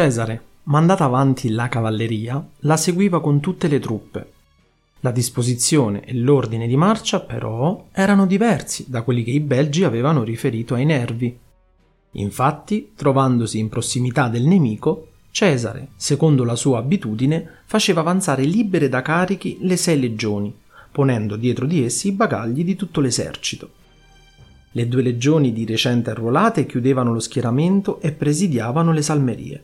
Cesare, mandata avanti la cavalleria, la seguiva con tutte le truppe. La disposizione e l'ordine di marcia, però, erano diversi da quelli che i belgi avevano riferito ai nervi. Infatti, trovandosi in prossimità del nemico, Cesare, secondo la sua abitudine, faceva avanzare libere da carichi le sei legioni, ponendo dietro di essi i bagagli di tutto l'esercito. Le due legioni di recente arruolate chiudevano lo schieramento e presidiavano le salmerie.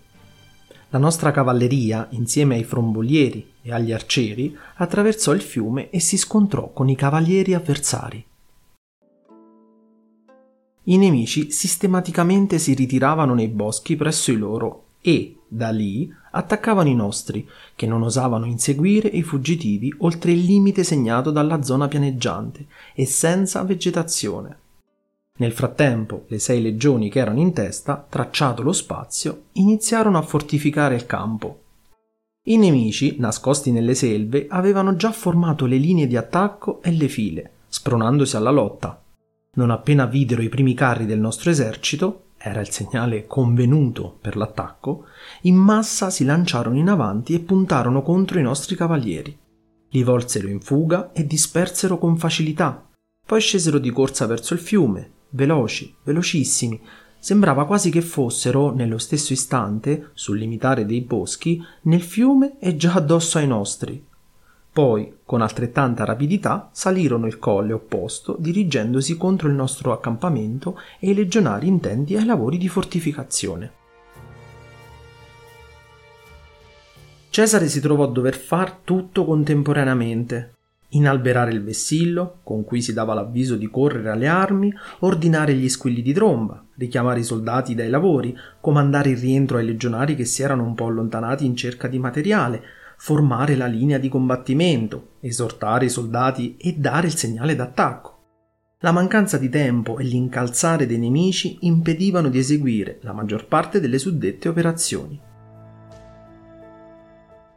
La nostra cavalleria, insieme ai frombolieri e agli arcieri, attraversò il fiume e si scontrò con i cavalieri avversari. I nemici sistematicamente si ritiravano nei boschi presso i loro e, da lì, attaccavano i nostri, che non osavano inseguire i fuggitivi oltre il limite segnato dalla zona pianeggiante e senza vegetazione. Nel frattempo, le sei legioni che erano in testa, tracciato lo spazio, iniziarono a fortificare il campo. I nemici, nascosti nelle selve, avevano già formato le linee di attacco e le file, spronandosi alla lotta. Non appena videro i primi carri del nostro esercito, era il segnale convenuto per l'attacco, in massa si lanciarono in avanti e puntarono contro i nostri cavalieri. Li volsero in fuga e dispersero con facilità. Poi scesero di corsa verso il fiume, veloci, velocissimi. Sembrava quasi che fossero, nello stesso istante, sul limitare dei boschi, nel fiume e già addosso ai nostri. Poi, con altrettanta rapidità, salirono il colle opposto, dirigendosi contro il nostro accampamento e i legionari intenti ai lavori di fortificazione. Cesare si trovò a dover far tutto contemporaneamente, inalberare il vessillo, con cui si dava l'avviso di correre alle armi, ordinare gli squilli di tromba, richiamare i soldati dai lavori, comandare il rientro ai legionari che si erano un po' allontanati in cerca di materiale, formare la linea di combattimento, esortare i soldati e dare il segnale d'attacco. La mancanza di tempo e l'incalzare dei nemici impedivano di eseguire la maggior parte delle suddette operazioni.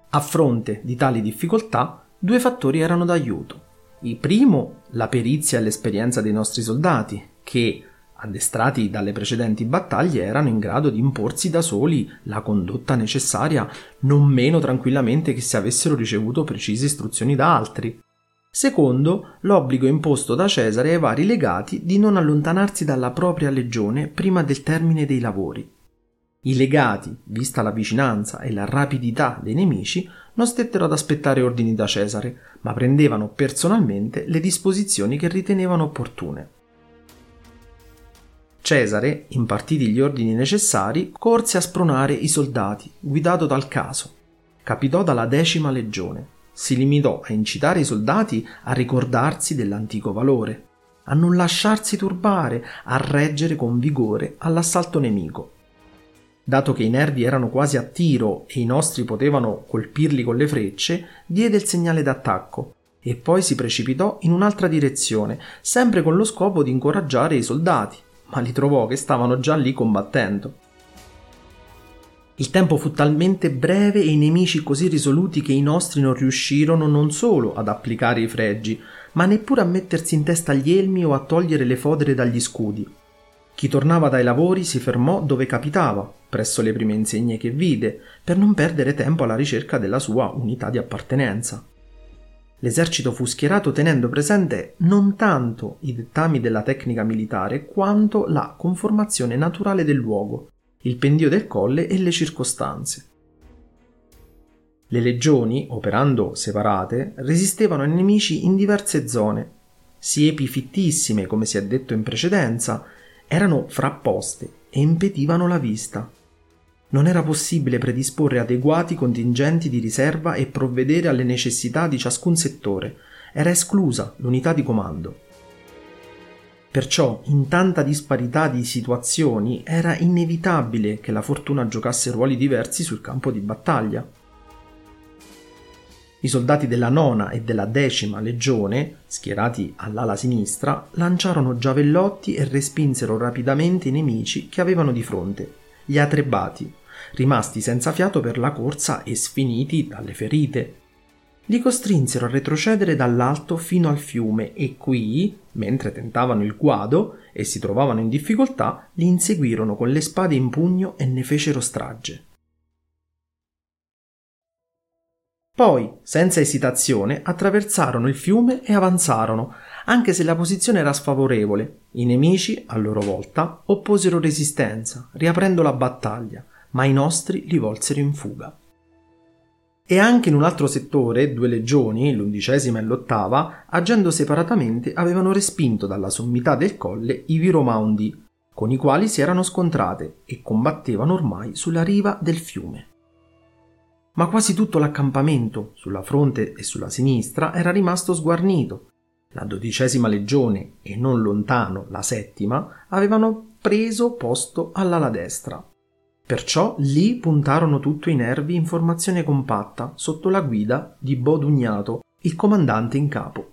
A fronte di tali difficoltà, Due fattori erano d'aiuto. Il primo, la perizia e l'esperienza dei nostri soldati, che, addestrati dalle precedenti battaglie, erano in grado di imporsi da soli la condotta necessaria non meno tranquillamente che se avessero ricevuto precise istruzioni da altri. Secondo, l'obbligo imposto da Cesare ai vari legati di non allontanarsi dalla propria legione prima del termine dei lavori. I legati, vista la vicinanza e la rapidità dei nemici, non stettero ad aspettare ordini da Cesare, ma prendevano personalmente le disposizioni che ritenevano opportune. Cesare, impartiti gli ordini necessari, corse a spronare i soldati, guidato dal caso. Capitò dalla decima legione. Si limitò a incitare i soldati a ricordarsi dell'antico valore, a non lasciarsi turbare, a reggere con vigore all'assalto nemico dato che i nervi erano quasi a tiro e i nostri potevano colpirli con le frecce, diede il segnale d'attacco e poi si precipitò in un'altra direzione, sempre con lo scopo di incoraggiare i soldati, ma li trovò che stavano già lì combattendo. Il tempo fu talmente breve e i nemici così risoluti che i nostri non riuscirono non solo ad applicare i fregi, ma neppure a mettersi in testa gli elmi o a togliere le fodere dagli scudi. Chi tornava dai lavori si fermò dove capitava, presso le prime insegne che vide, per non perdere tempo alla ricerca della sua unità di appartenenza. L'esercito fu schierato tenendo presente non tanto i dettami della tecnica militare quanto la conformazione naturale del luogo, il pendio del colle e le circostanze. Le legioni, operando separate, resistevano ai nemici in diverse zone, siepi fittissime, come si è detto in precedenza, erano frapposte e impedivano la vista. Non era possibile predisporre adeguati contingenti di riserva e provvedere alle necessità di ciascun settore. Era esclusa l'unità di comando. Perciò, in tanta disparità di situazioni, era inevitabile che la fortuna giocasse ruoli diversi sul campo di battaglia. I soldati della nona e della decima legione, schierati all'ala sinistra, lanciarono giavellotti e respinsero rapidamente i nemici che avevano di fronte, gli atrebati, rimasti senza fiato per la corsa e sfiniti dalle ferite. Li costrinsero a retrocedere dall'alto fino al fiume e qui, mentre tentavano il guado e si trovavano in difficoltà, li inseguirono con le spade in pugno e ne fecero strage. Poi, senza esitazione, attraversarono il fiume e avanzarono, anche se la posizione era sfavorevole. I nemici, a loro volta, opposero resistenza, riaprendo la battaglia, ma i nostri li volsero in fuga. E anche in un altro settore, due legioni, l'undicesima e l'ottava, agendo separatamente, avevano respinto dalla sommità del colle i Viromaundi, con i quali si erano scontrate e combattevano ormai sulla riva del fiume ma quasi tutto l'accampamento, sulla fronte e sulla sinistra, era rimasto sguarnito. La dodicesima legione e non lontano la settima avevano preso posto all'ala destra. Perciò lì puntarono tutto i nervi in formazione compatta sotto la guida di Bodugnato, il comandante in capo.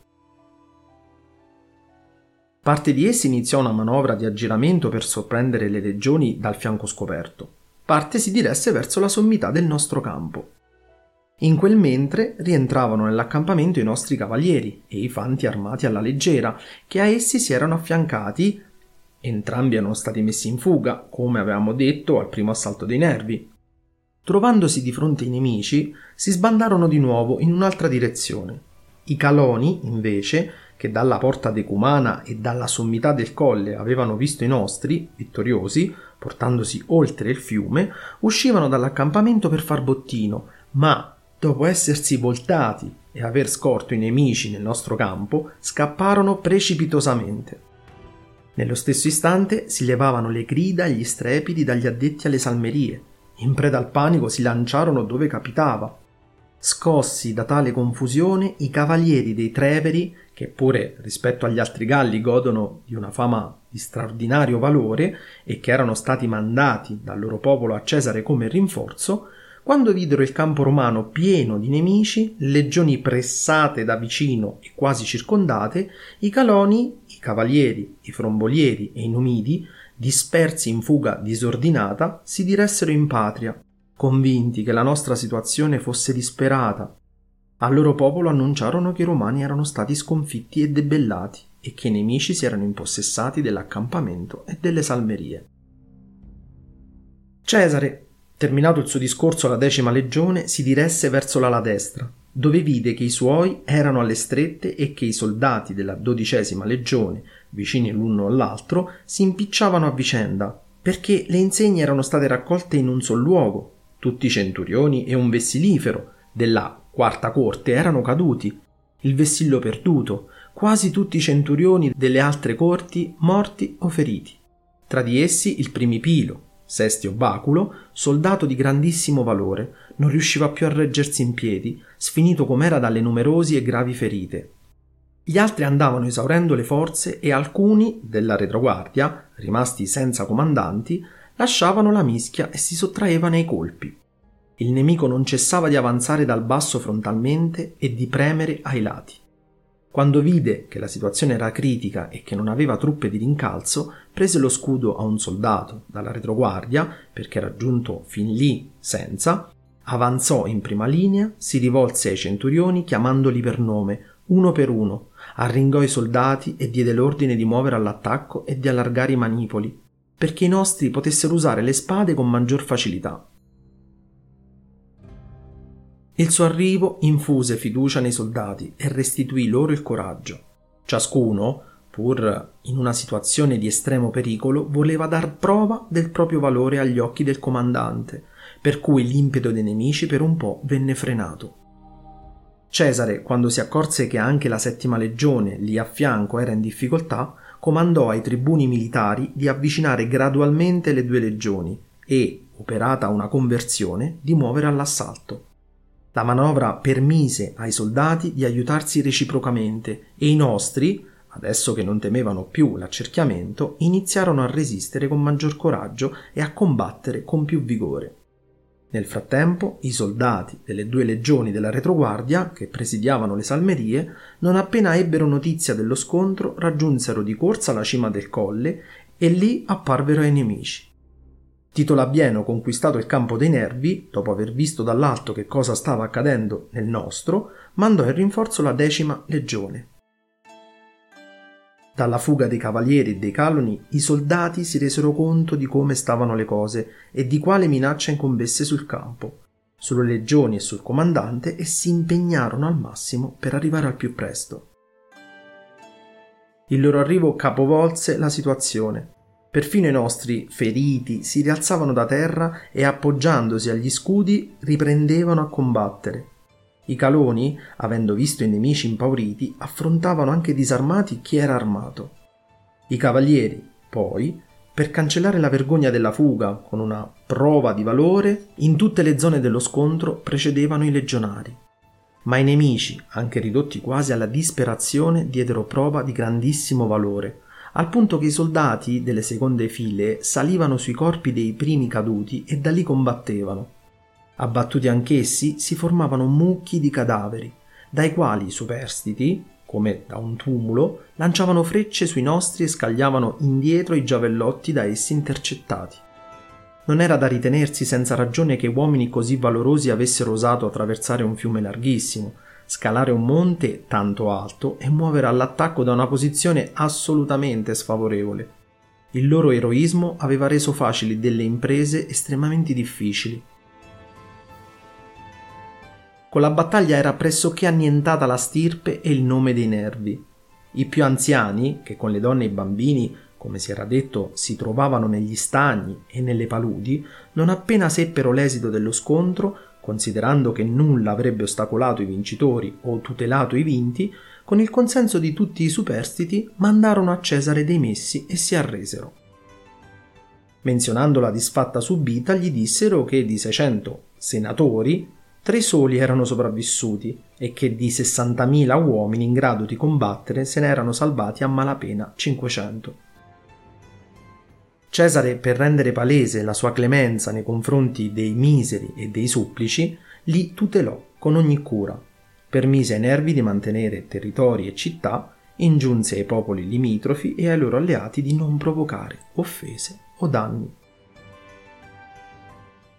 Parte di essi iniziò una manovra di aggiramento per sorprendere le legioni dal fianco scoperto. Parte si diresse verso la sommità del nostro campo. In quel mentre rientravano nell'accampamento i nostri cavalieri e i fanti armati alla leggera, che a essi si erano affiancati. Entrambi erano stati messi in fuga, come avevamo detto al primo assalto dei nervi. Trovandosi di fronte ai nemici, si sbandarono di nuovo in un'altra direzione. I caloni, invece, che dalla porta decumana e dalla sommità del colle avevano visto i nostri, vittoriosi, portandosi oltre il fiume, uscivano dall'accampamento per far bottino, ma dopo essersi voltati e aver scorto i nemici nel nostro campo, scapparono precipitosamente. Nello stesso istante si levavano le grida e gli strepiti dagli addetti alle salmerie. In preda al panico si lanciarono dove capitava. Scossi da tale confusione, i cavalieri dei Treveri, che pure rispetto agli altri galli godono di una fama di straordinario valore e che erano stati mandati dal loro popolo a Cesare come rinforzo, quando videro il campo romano pieno di nemici, legioni pressate da vicino e quasi circondate, i caloni, i cavalieri, i frombolieri e i numidi, dispersi in fuga disordinata, si diressero in patria, convinti che la nostra situazione fosse disperata. Al loro popolo annunciarono che i romani erano stati sconfitti e debellati e che i nemici si erano impossessati dell'accampamento e delle salmerie. Cesare, Terminato il suo discorso alla decima legione, si diresse verso l'ala destra, dove vide che i suoi erano alle strette e che i soldati della dodicesima legione, vicini l'uno all'altro, si impicciavano a vicenda, perché le insegne erano state raccolte in un sol luogo. Tutti i centurioni e un vessilifero della quarta corte erano caduti, il vessillo perduto, quasi tutti i centurioni delle altre corti morti o feriti. Tra di essi il primipilo, Sestio Baculo, soldato di grandissimo valore, non riusciva più a reggersi in piedi, sfinito com'era dalle numerosi e gravi ferite. Gli altri andavano esaurendo le forze e alcuni della retroguardia, rimasti senza comandanti, lasciavano la mischia e si sottraevano ai colpi. Il nemico non cessava di avanzare dal basso frontalmente e di premere ai lati. Quando vide che la situazione era critica e che non aveva truppe di rincalzo, prese lo scudo a un soldato dalla retroguardia, perché era giunto fin lì senza, avanzò in prima linea, si rivolse ai centurioni chiamandoli per nome, uno per uno, arringò i soldati e diede l'ordine di muovere all'attacco e di allargare i manipoli, perché i nostri potessero usare le spade con maggior facilità. Il suo arrivo infuse fiducia nei soldati e restituì loro il coraggio. Ciascuno, pur in una situazione di estremo pericolo, voleva dar prova del proprio valore agli occhi del comandante, per cui l'impeto dei nemici per un po' venne frenato. Cesare, quando si accorse che anche la settima legione lì a fianco era in difficoltà, comandò ai tribuni militari di avvicinare gradualmente le due legioni e, operata una conversione, di muovere all'assalto. La manovra permise ai soldati di aiutarsi reciprocamente e i nostri, adesso che non temevano più l'accerchiamento, iniziarono a resistere con maggior coraggio e a combattere con più vigore. Nel frattempo, i soldati delle due legioni della retroguardia, che presidiavano le salmerie, non appena ebbero notizia dello scontro, raggiunsero di corsa la cima del colle e lì apparvero ai nemici. Tito Labieno, conquistato il campo dei nervi, dopo aver visto dall'alto che cosa stava accadendo nel nostro, mandò in rinforzo la decima legione. Dalla fuga dei cavalieri e dei caloni, i soldati si resero conto di come stavano le cose e di quale minaccia incombesse sul campo. sulle legioni e sul comandante e si impegnarono al massimo per arrivare al più presto. Il loro arrivo capovolse la situazione. Perfino i nostri feriti si rialzavano da terra e appoggiandosi agli scudi riprendevano a combattere. I caloni, avendo visto i nemici impauriti, affrontavano anche disarmati chi era armato. I cavalieri, poi, per cancellare la vergogna della fuga con una prova di valore, in tutte le zone dello scontro precedevano i legionari ma i nemici, anche ridotti quasi alla disperazione, diedero prova di grandissimo valore, al punto che i soldati delle seconde file salivano sui corpi dei primi caduti e da lì combattevano. Abbattuti anch'essi, si formavano mucchi di cadaveri, dai quali i superstiti, come da un tumulo, lanciavano frecce sui nostri e scagliavano indietro i giavellotti da essi intercettati. Non era da ritenersi senza ragione che uomini così valorosi avessero osato attraversare un fiume larghissimo, scalare un monte tanto alto e muovere all'attacco da una posizione assolutamente sfavorevole. Il loro eroismo aveva reso facili delle imprese estremamente difficili. Con la battaglia era pressoché annientata la stirpe e il nome dei nervi. I più anziani, che con le donne e i bambini come si era detto, si trovavano negli stagni e nelle paludi, non appena seppero l'esito dello scontro, considerando che nulla avrebbe ostacolato i vincitori o tutelato i vinti, con il consenso di tutti i superstiti mandarono a Cesare dei messi e si arresero. Menzionando la disfatta subita, gli dissero che di 600 senatori tre soli erano sopravvissuti e che di 60.000 uomini in grado di combattere se ne erano salvati a malapena 500. Cesare, per rendere palese la sua clemenza nei confronti dei miseri e dei supplici, li tutelò con ogni cura, permise ai nervi di mantenere territori e città, ingiunse ai popoli limitrofi e ai loro alleati di non provocare offese o danni.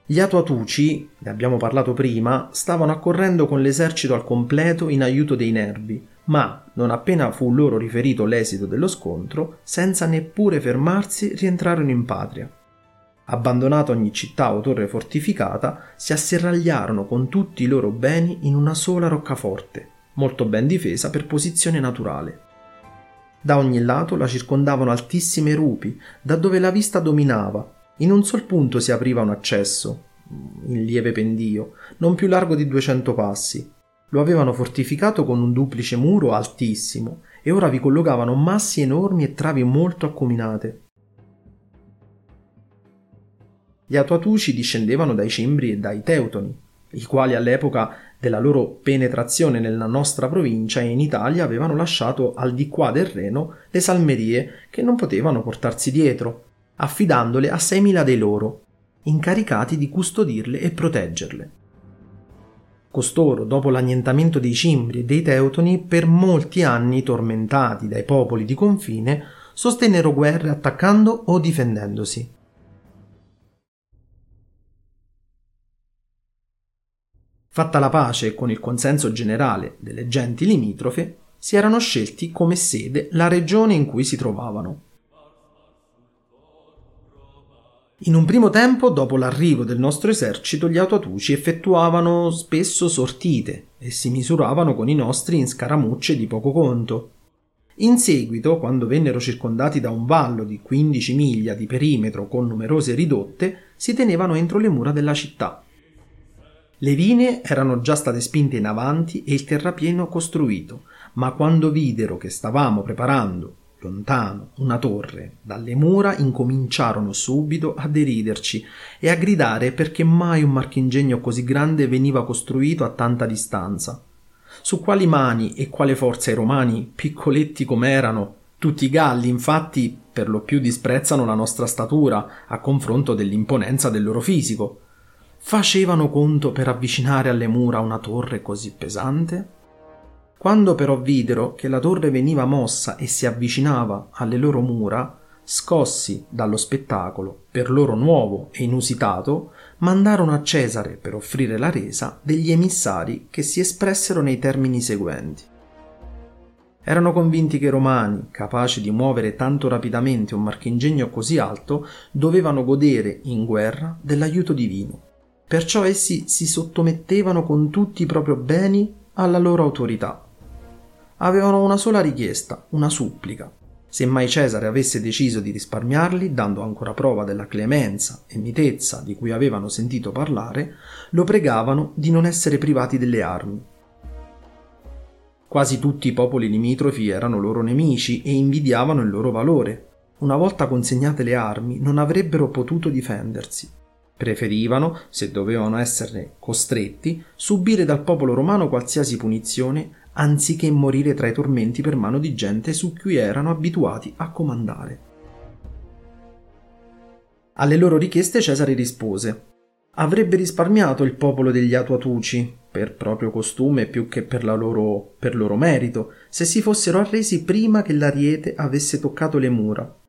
Gli Atuatuci, ne abbiamo parlato prima, stavano accorrendo con l'esercito al completo in aiuto dei nervi, ma non appena fu loro riferito l'esito dello scontro, senza neppure fermarsi rientrarono in patria. Abbandonata ogni città o torre fortificata, si asserragliarono con tutti i loro beni in una sola roccaforte, molto ben difesa per posizione naturale. Da ogni lato la circondavano altissime rupi, da dove la vista dominava. In un sol punto si apriva un accesso, in lieve pendio, non più largo di 200 passi, lo avevano fortificato con un duplice muro altissimo e ora vi collocavano massi enormi e travi molto accuminate. Gli Atuatuci discendevano dai Cimbri e dai Teutoni, i quali all'epoca della loro penetrazione nella nostra provincia e in Italia avevano lasciato al di qua del Reno le salmerie che non potevano portarsi dietro, affidandole a 6.000 dei loro, incaricati di custodirle e proteggerle. Costoro, dopo l'annientamento dei Cimbri e dei Teutoni, per molti anni tormentati dai popoli di confine, sostennero guerre attaccando o difendendosi. Fatta la pace con il consenso generale delle genti limitrofe, si erano scelti come sede la regione in cui si trovavano. In un primo tempo, dopo l'arrivo del nostro esercito, gli autoatuci effettuavano spesso sortite e si misuravano con i nostri in scaramucce di poco conto. In seguito, quando vennero circondati da un vallo di 15 miglia di perimetro con numerose ridotte, si tenevano entro le mura della città. Le vine erano già state spinte in avanti e il terrapieno costruito, ma quando videro che stavamo preparando lontano, una torre, dalle mura incominciarono subito a deriderci e a gridare perché mai un marchingegno così grande veniva costruito a tanta distanza. Su quali mani e quale forza i romani, piccoletti com'erano, tutti i galli, infatti, per lo più disprezzano la nostra statura a confronto dell'imponenza del loro fisico. Facevano conto per avvicinare alle mura una torre così pesante? Quando però videro che la torre veniva mossa e si avvicinava alle loro mura, scossi dallo spettacolo, per loro nuovo e inusitato, mandarono a Cesare per offrire la resa degli emissari che si espressero nei termini seguenti. Erano convinti che i romani, capaci di muovere tanto rapidamente un marchingegno così alto, dovevano godere in guerra dell'aiuto divino perciò essi si sottomettevano con tutti i propri beni alla loro autorità. Avevano una sola richiesta, una supplica. Se mai Cesare avesse deciso di risparmiarli, dando ancora prova della clemenza e mitezza di cui avevano sentito parlare, lo pregavano di non essere privati delle armi. Quasi tutti i popoli limitrofi erano loro nemici e invidiavano il loro valore. Una volta consegnate le armi, non avrebbero potuto difendersi. Preferivano, se dovevano esserne costretti, subire dal popolo romano qualsiasi punizione anziché morire tra i tormenti per mano di gente su cui erano abituati a comandare. Alle loro richieste Cesare rispose avrebbe risparmiato il popolo degli Atuatuci, per proprio costume più che per, loro, per loro merito, se si fossero arresi prima che l'ariete avesse toccato le mura.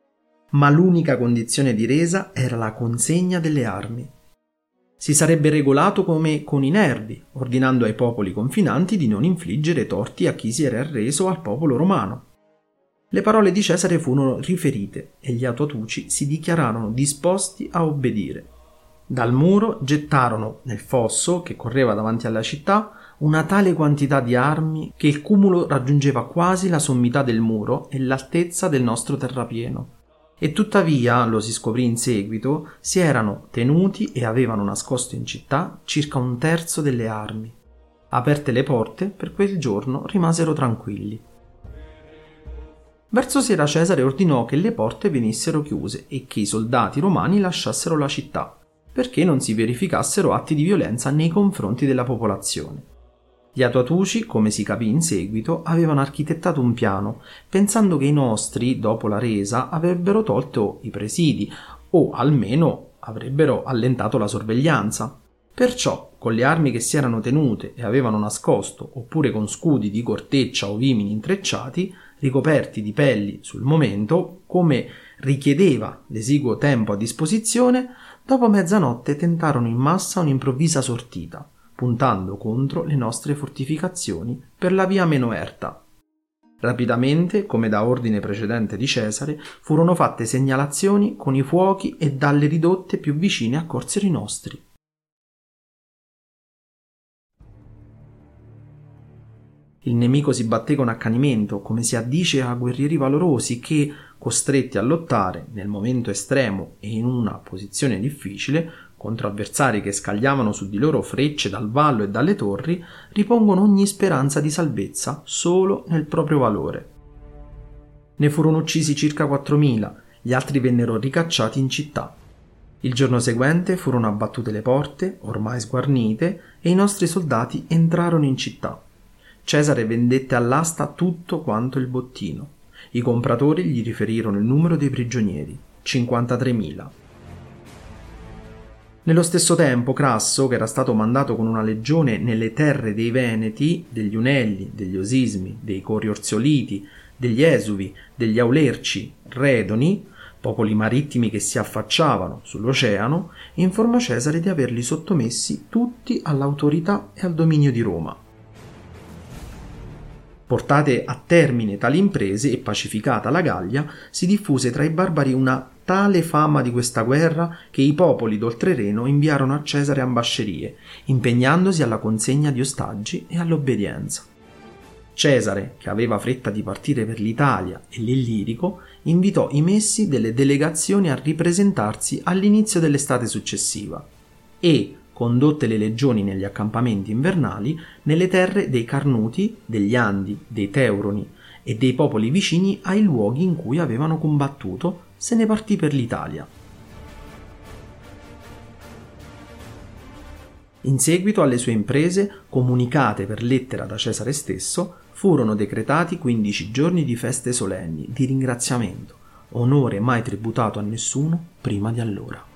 Ma l'unica condizione di resa era la consegna delle armi. Si sarebbe regolato come con i nervi, ordinando ai popoli confinanti di non infliggere torti a chi si era arreso al popolo romano. Le parole di Cesare furono riferite e gli Atuatuci si dichiararono disposti a obbedire. Dal muro gettarono nel fosso che correva davanti alla città una tale quantità di armi che il cumulo raggiungeva quasi la sommità del muro e l'altezza del nostro terrapieno. E tuttavia, lo si scoprì in seguito, si erano tenuti e avevano nascosto in città circa un terzo delle armi. Aperte le porte, per quel giorno rimasero tranquilli. Verso sera Cesare ordinò che le porte venissero chiuse e che i soldati romani lasciassero la città, perché non si verificassero atti di violenza nei confronti della popolazione. Gli Atuatuci, come si capì in seguito, avevano architettato un piano, pensando che i nostri, dopo la resa, avrebbero tolto i presidi, o almeno avrebbero allentato la sorveglianza. Perciò, con le armi che si erano tenute e avevano nascosto, oppure con scudi di corteccia o vimini intrecciati, ricoperti di pelli sul momento, come richiedeva l'esiguo tempo a disposizione, dopo mezzanotte tentarono in massa un'improvvisa sortita puntando contro le nostre fortificazioni per la via meno erta. Rapidamente, come da ordine precedente di Cesare, furono fatte segnalazioni con i fuochi e dalle ridotte più vicine accorsero i nostri. Il nemico si batté con accanimento, come si addice a guerrieri valorosi che, costretti a lottare nel momento estremo e in una posizione difficile, contro avversari che scagliavano su di loro frecce dal vallo e dalle torri, ripongono ogni speranza di salvezza solo nel proprio valore. Ne furono uccisi circa 4.000, gli altri vennero ricacciati in città. Il giorno seguente furono abbattute le porte, ormai sguarnite, e i nostri soldati entrarono in città. Cesare vendette all'asta tutto quanto il bottino. I compratori gli riferirono il numero dei prigionieri, 53.000. Nello stesso tempo Crasso, che era stato mandato con una legione nelle terre dei Veneti, degli Unelli, degli Osismi, dei Coriorzoliti, degli Esuvi, degli Aulerci, Redoni, popoli marittimi che si affacciavano sull'oceano, informò Cesare di averli sottomessi tutti all'autorità e al dominio di Roma. Portate a termine tali imprese e pacificata la Gallia, si diffuse tra i barbari una tale fama di questa guerra che i popoli d'oltrereno inviarono a Cesare ambascerie, impegnandosi alla consegna di ostaggi e all'obbedienza. Cesare, che aveva fretta di partire per l'Italia e l'Illirico, invitò i messi delle delegazioni a ripresentarsi all'inizio dell'estate successiva e, condotte le legioni negli accampamenti invernali, nelle terre dei Carnuti, degli Andi, dei Teuroni e dei popoli vicini ai luoghi in cui avevano combattuto se ne partì per l'Italia. In seguito alle sue imprese, comunicate per lettera da Cesare stesso, furono decretati 15 giorni di feste solenni, di ringraziamento, onore mai tributato a nessuno prima di allora.